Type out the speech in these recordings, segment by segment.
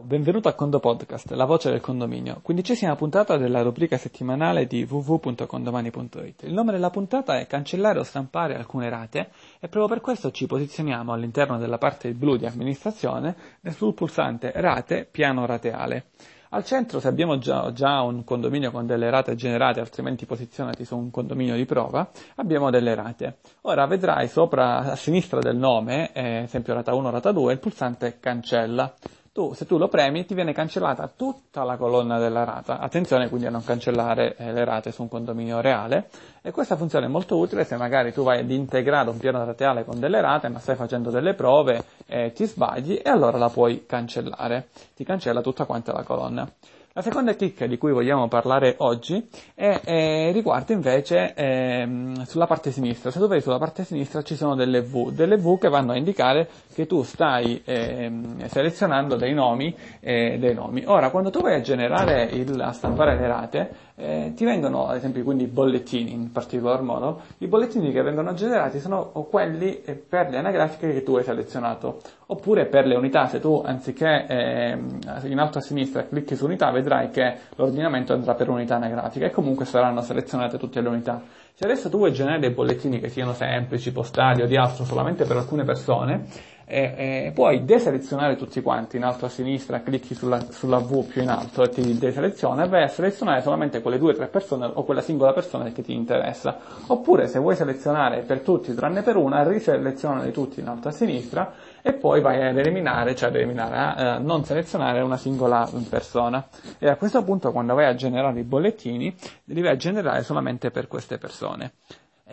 Benvenuto a Condo Podcast, la voce del condominio, quindicesima puntata della rubrica settimanale di www.condomani.it. Il nome della puntata è Cancellare o stampare alcune rate e proprio per questo ci posizioniamo all'interno della parte blu di amministrazione sul pulsante rate piano rateale. Al centro, se abbiamo già, già, un condominio con delle rate generate, altrimenti posizionati su un condominio di prova, abbiamo delle rate. Ora vedrai sopra a sinistra del nome, eh, esempio rata 1, rata 2, il pulsante cancella tu, se tu lo premi ti viene cancellata tutta la colonna della rata. Attenzione quindi a non cancellare eh, le rate su un condominio reale e questa funzione è molto utile se magari tu vai ad integrare un piano rateale con delle rate ma stai facendo delle prove e ti sbagli e allora la puoi cancellare. Ti cancella tutta quanta la colonna. La seconda chicca di cui vogliamo parlare oggi è, è, riguarda invece eh, sulla parte sinistra. Se tu vedi sulla parte sinistra ci sono delle V, delle V che vanno a indicare che tu stai eh, selezionando dei nomi, eh, dei nomi. Ora, quando tu vai a generare, il, a stampare le rate, eh, ti vengono ad esempio quindi i bollettini in particolar modo, i bollettini che vengono generati sono quelli eh, per le anagrafiche che tu hai selezionato, oppure per le unità, se tu anziché eh, in alto a sinistra clicchi su unità vedrai che l'ordinamento andrà per unità anagrafica e comunque saranno selezionate tutte le unità. Se adesso tu vuoi generare dei bollettini che siano semplici, postali o di altro solamente per alcune persone, e, e puoi deselezionare tutti quanti in alto a sinistra, clicchi sulla, sulla V più in alto e ti deseleziona e vai a selezionare solamente quelle due o tre persone o quella singola persona che ti interessa. Oppure se vuoi selezionare per tutti tranne per una, riselezionali tutti in alto a sinistra e poi vai ad eliminare, cioè ad eliminare, a eh, non selezionare una singola persona. E a questo punto quando vai a generare i bollettini, li vai a generare solamente per queste persone.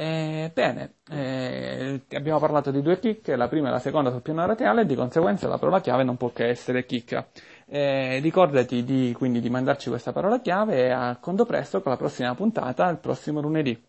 Eh, bene, eh, abbiamo parlato di due chicche, la prima e la seconda sul piano rateale di conseguenza la parola chiave non può che essere chicca. Eh, ricordati di, quindi di mandarci questa parola chiave e a conto presto con la prossima puntata il prossimo lunedì.